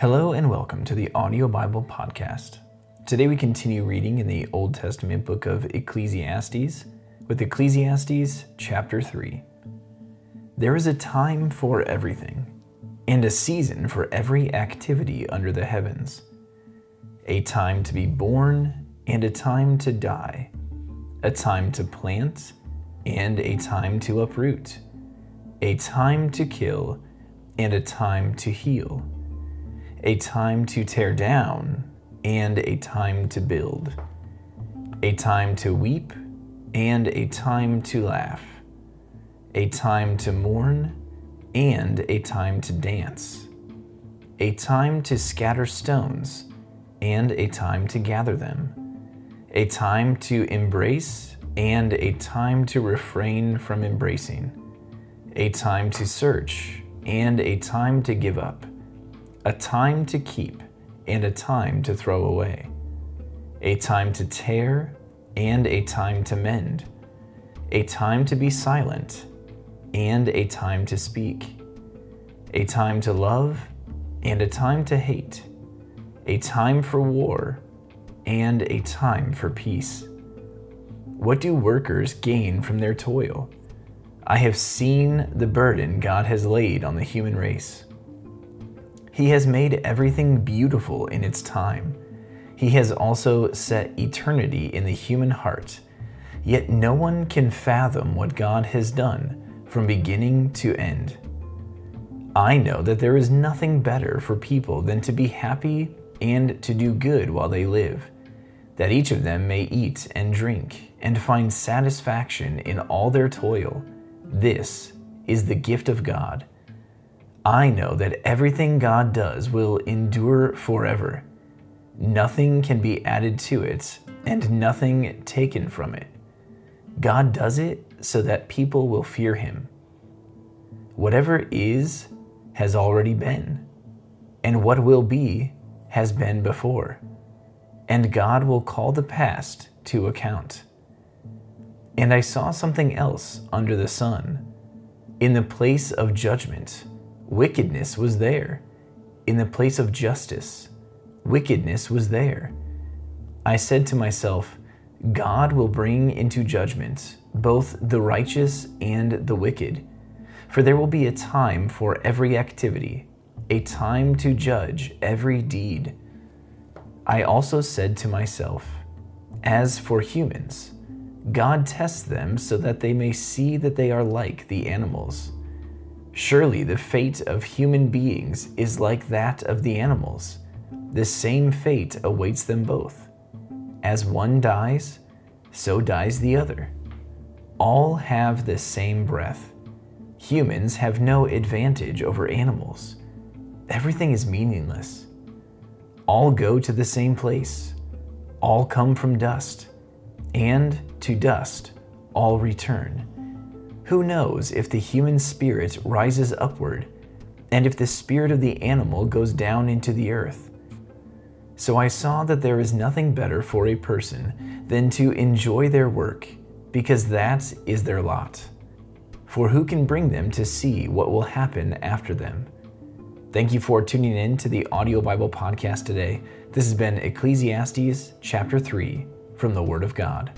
Hello and welcome to the Audio Bible Podcast. Today we continue reading in the Old Testament book of Ecclesiastes with Ecclesiastes chapter 3. There is a time for everything, and a season for every activity under the heavens, a time to be born and a time to die, a time to plant and a time to uproot, a time to kill and a time to heal a time to tear down and a time to build, a time to weep and a time to laugh, a time to mourn and a time to dance, a time to scatter stones and a time to gather them, a time to embrace and a time to refrain from embracing, a time to search and a time to give up a time to keep and a time to throw away, a time to tear and a time to mend, a time to be silent and a time to speak, a time to love and a time to hate, a time for war and a time for peace. What do workers gain from their toil? I have seen the burden God has laid on the human race. He has made everything beautiful in its time. He has also set eternity in the human heart. Yet no one can fathom what God has done from beginning to end. I know that there is nothing better for people than to be happy and to do good while they live, that each of them may eat and drink and find satisfaction in all their toil. This is the gift of God. I know that everything God does will endure forever. Nothing can be added to it, and nothing taken from it. God does it so that people will fear Him. Whatever is has already been, and what will be has been before, and God will call the past to account. And I saw something else under the sun. In the place of judgment, Wickedness was there. In the place of justice, wickedness was there. I said to myself, God will bring into judgment both the righteous and the wicked. For there will be a time for every activity, a time to judge every deed. I also said to myself, As for humans, God tests them so that they may see that they are like the animals. Surely the fate of human beings is like that of the animals. The same fate awaits them both. As one dies, so dies the other. All have the same breath. Humans have no advantage over animals. Everything is meaningless. All go to the same place. All come from dust. And to dust all return. Who knows if the human spirit rises upward and if the spirit of the animal goes down into the earth? So I saw that there is nothing better for a person than to enjoy their work, because that is their lot. For who can bring them to see what will happen after them? Thank you for tuning in to the Audio Bible Podcast today. This has been Ecclesiastes chapter 3 from the Word of God.